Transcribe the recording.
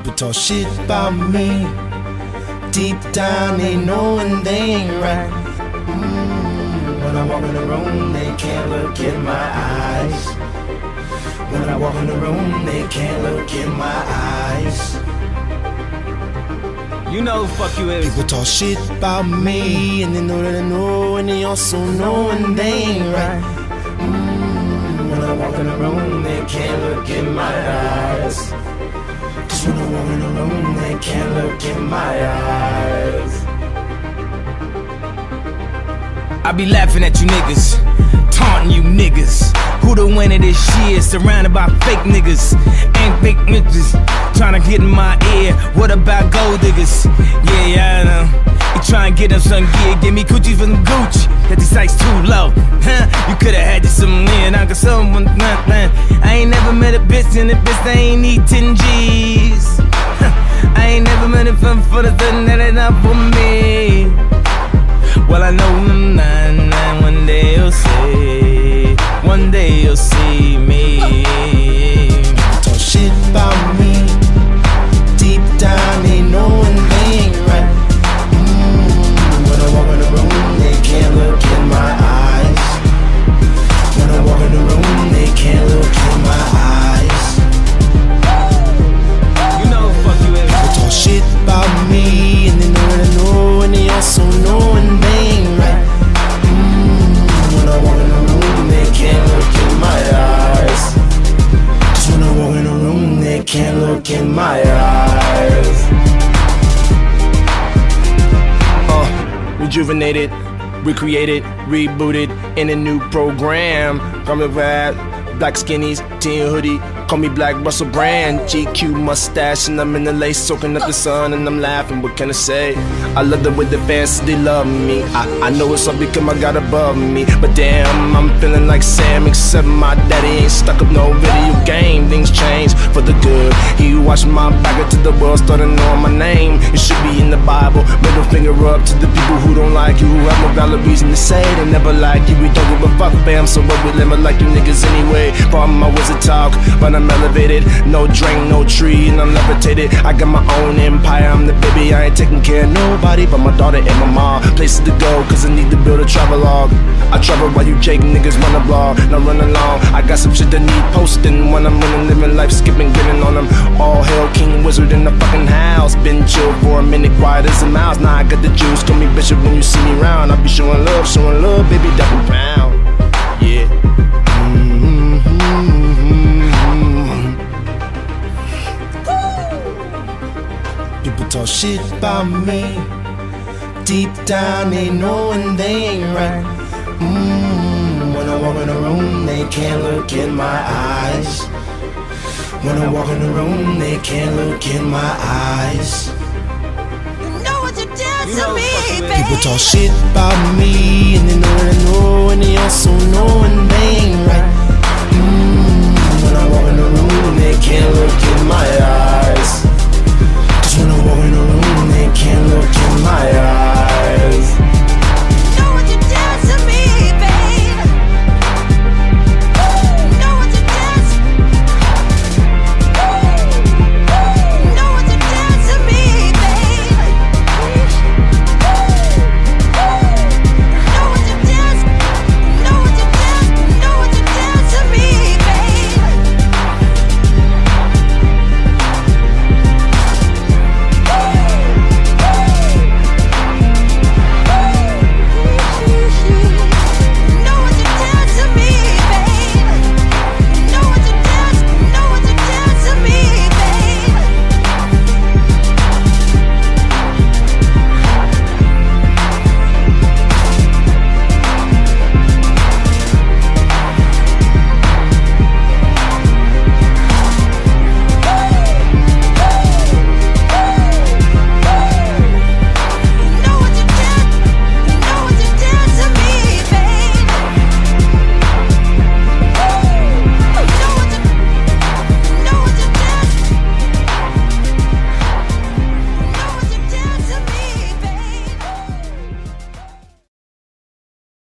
People talk shit about me. Deep down, they knowin' they ain't right. Mm, when I walk in the room, they can't look in my eyes. When I walk in the room, they can't look in my eyes. You know who fuck you is. People talk shit about me, and they know that I know, and they also know when they ain't right. Mm, when I walk in the room, they can't look in my eyes. I walk in they can't look in my eyes. I be laughing at you niggas, taunting you niggas. Who the winner this year? Surrounded by fake niggas and fake niggas trying to get in my ear. What about gold diggers? Yeah, yeah, I know. You try and get them some gear, give me coochie them Gucci. That these sights too low, huh? You coulda had you some in, I got someone, nah, nah. I ain't never met a bitch and a bitch that ain't need 10 G's. Huh. I ain't never met a fun for the thing that ain't not for me. Well, I know nine, nine, one day you'll see. One day you'll see rejuvenated, recreated, rebooted in a new program. Coming back, black skinnies, teen hoodie. Call me Black Russell Brand, GQ mustache, and I'm in the lace, soaking up the sun, and I'm laughing. What can I say? I love them way the fans they love me. I, I know it's all because I got above me, but damn, I'm feeling like Sam, except my daddy ain't stuck up no video game. Things change for the good. He watched my back into the world, started knowing my name. It should be in the Bible. Middle up to the people who don't like you, who have no valid reason to say they never like you. We don't give a fuck, fam. So what we limit like you niggas anyway. Problem I was a talk, but I'm elevated. No drink, no tree, and I'm levitated. I got my own empire. I'm the baby. I ain't taking care of nobody but my daughter and my mom. Places to go, cause I need to build a travelogue. I travel while you Jake niggas run a blog. Now run along. I got some shit that need posting when I'm running, living life, skipping, getting on them. All hail King Wizard in the fucking house. Been chill for a minute, quiet as a mouse. Now I got the juice. Call me Bishop when you see me round. I be showing love, showing love, baby, double pound. Yeah. People talk shit about me. Deep down, they knowin' they ain't right. Mm, when I walk in the room, they can't look in my eyes. When I walk in the room, they can't look in my eyes. People talk shit about me, and they know that I know, and they also know when they ain't right.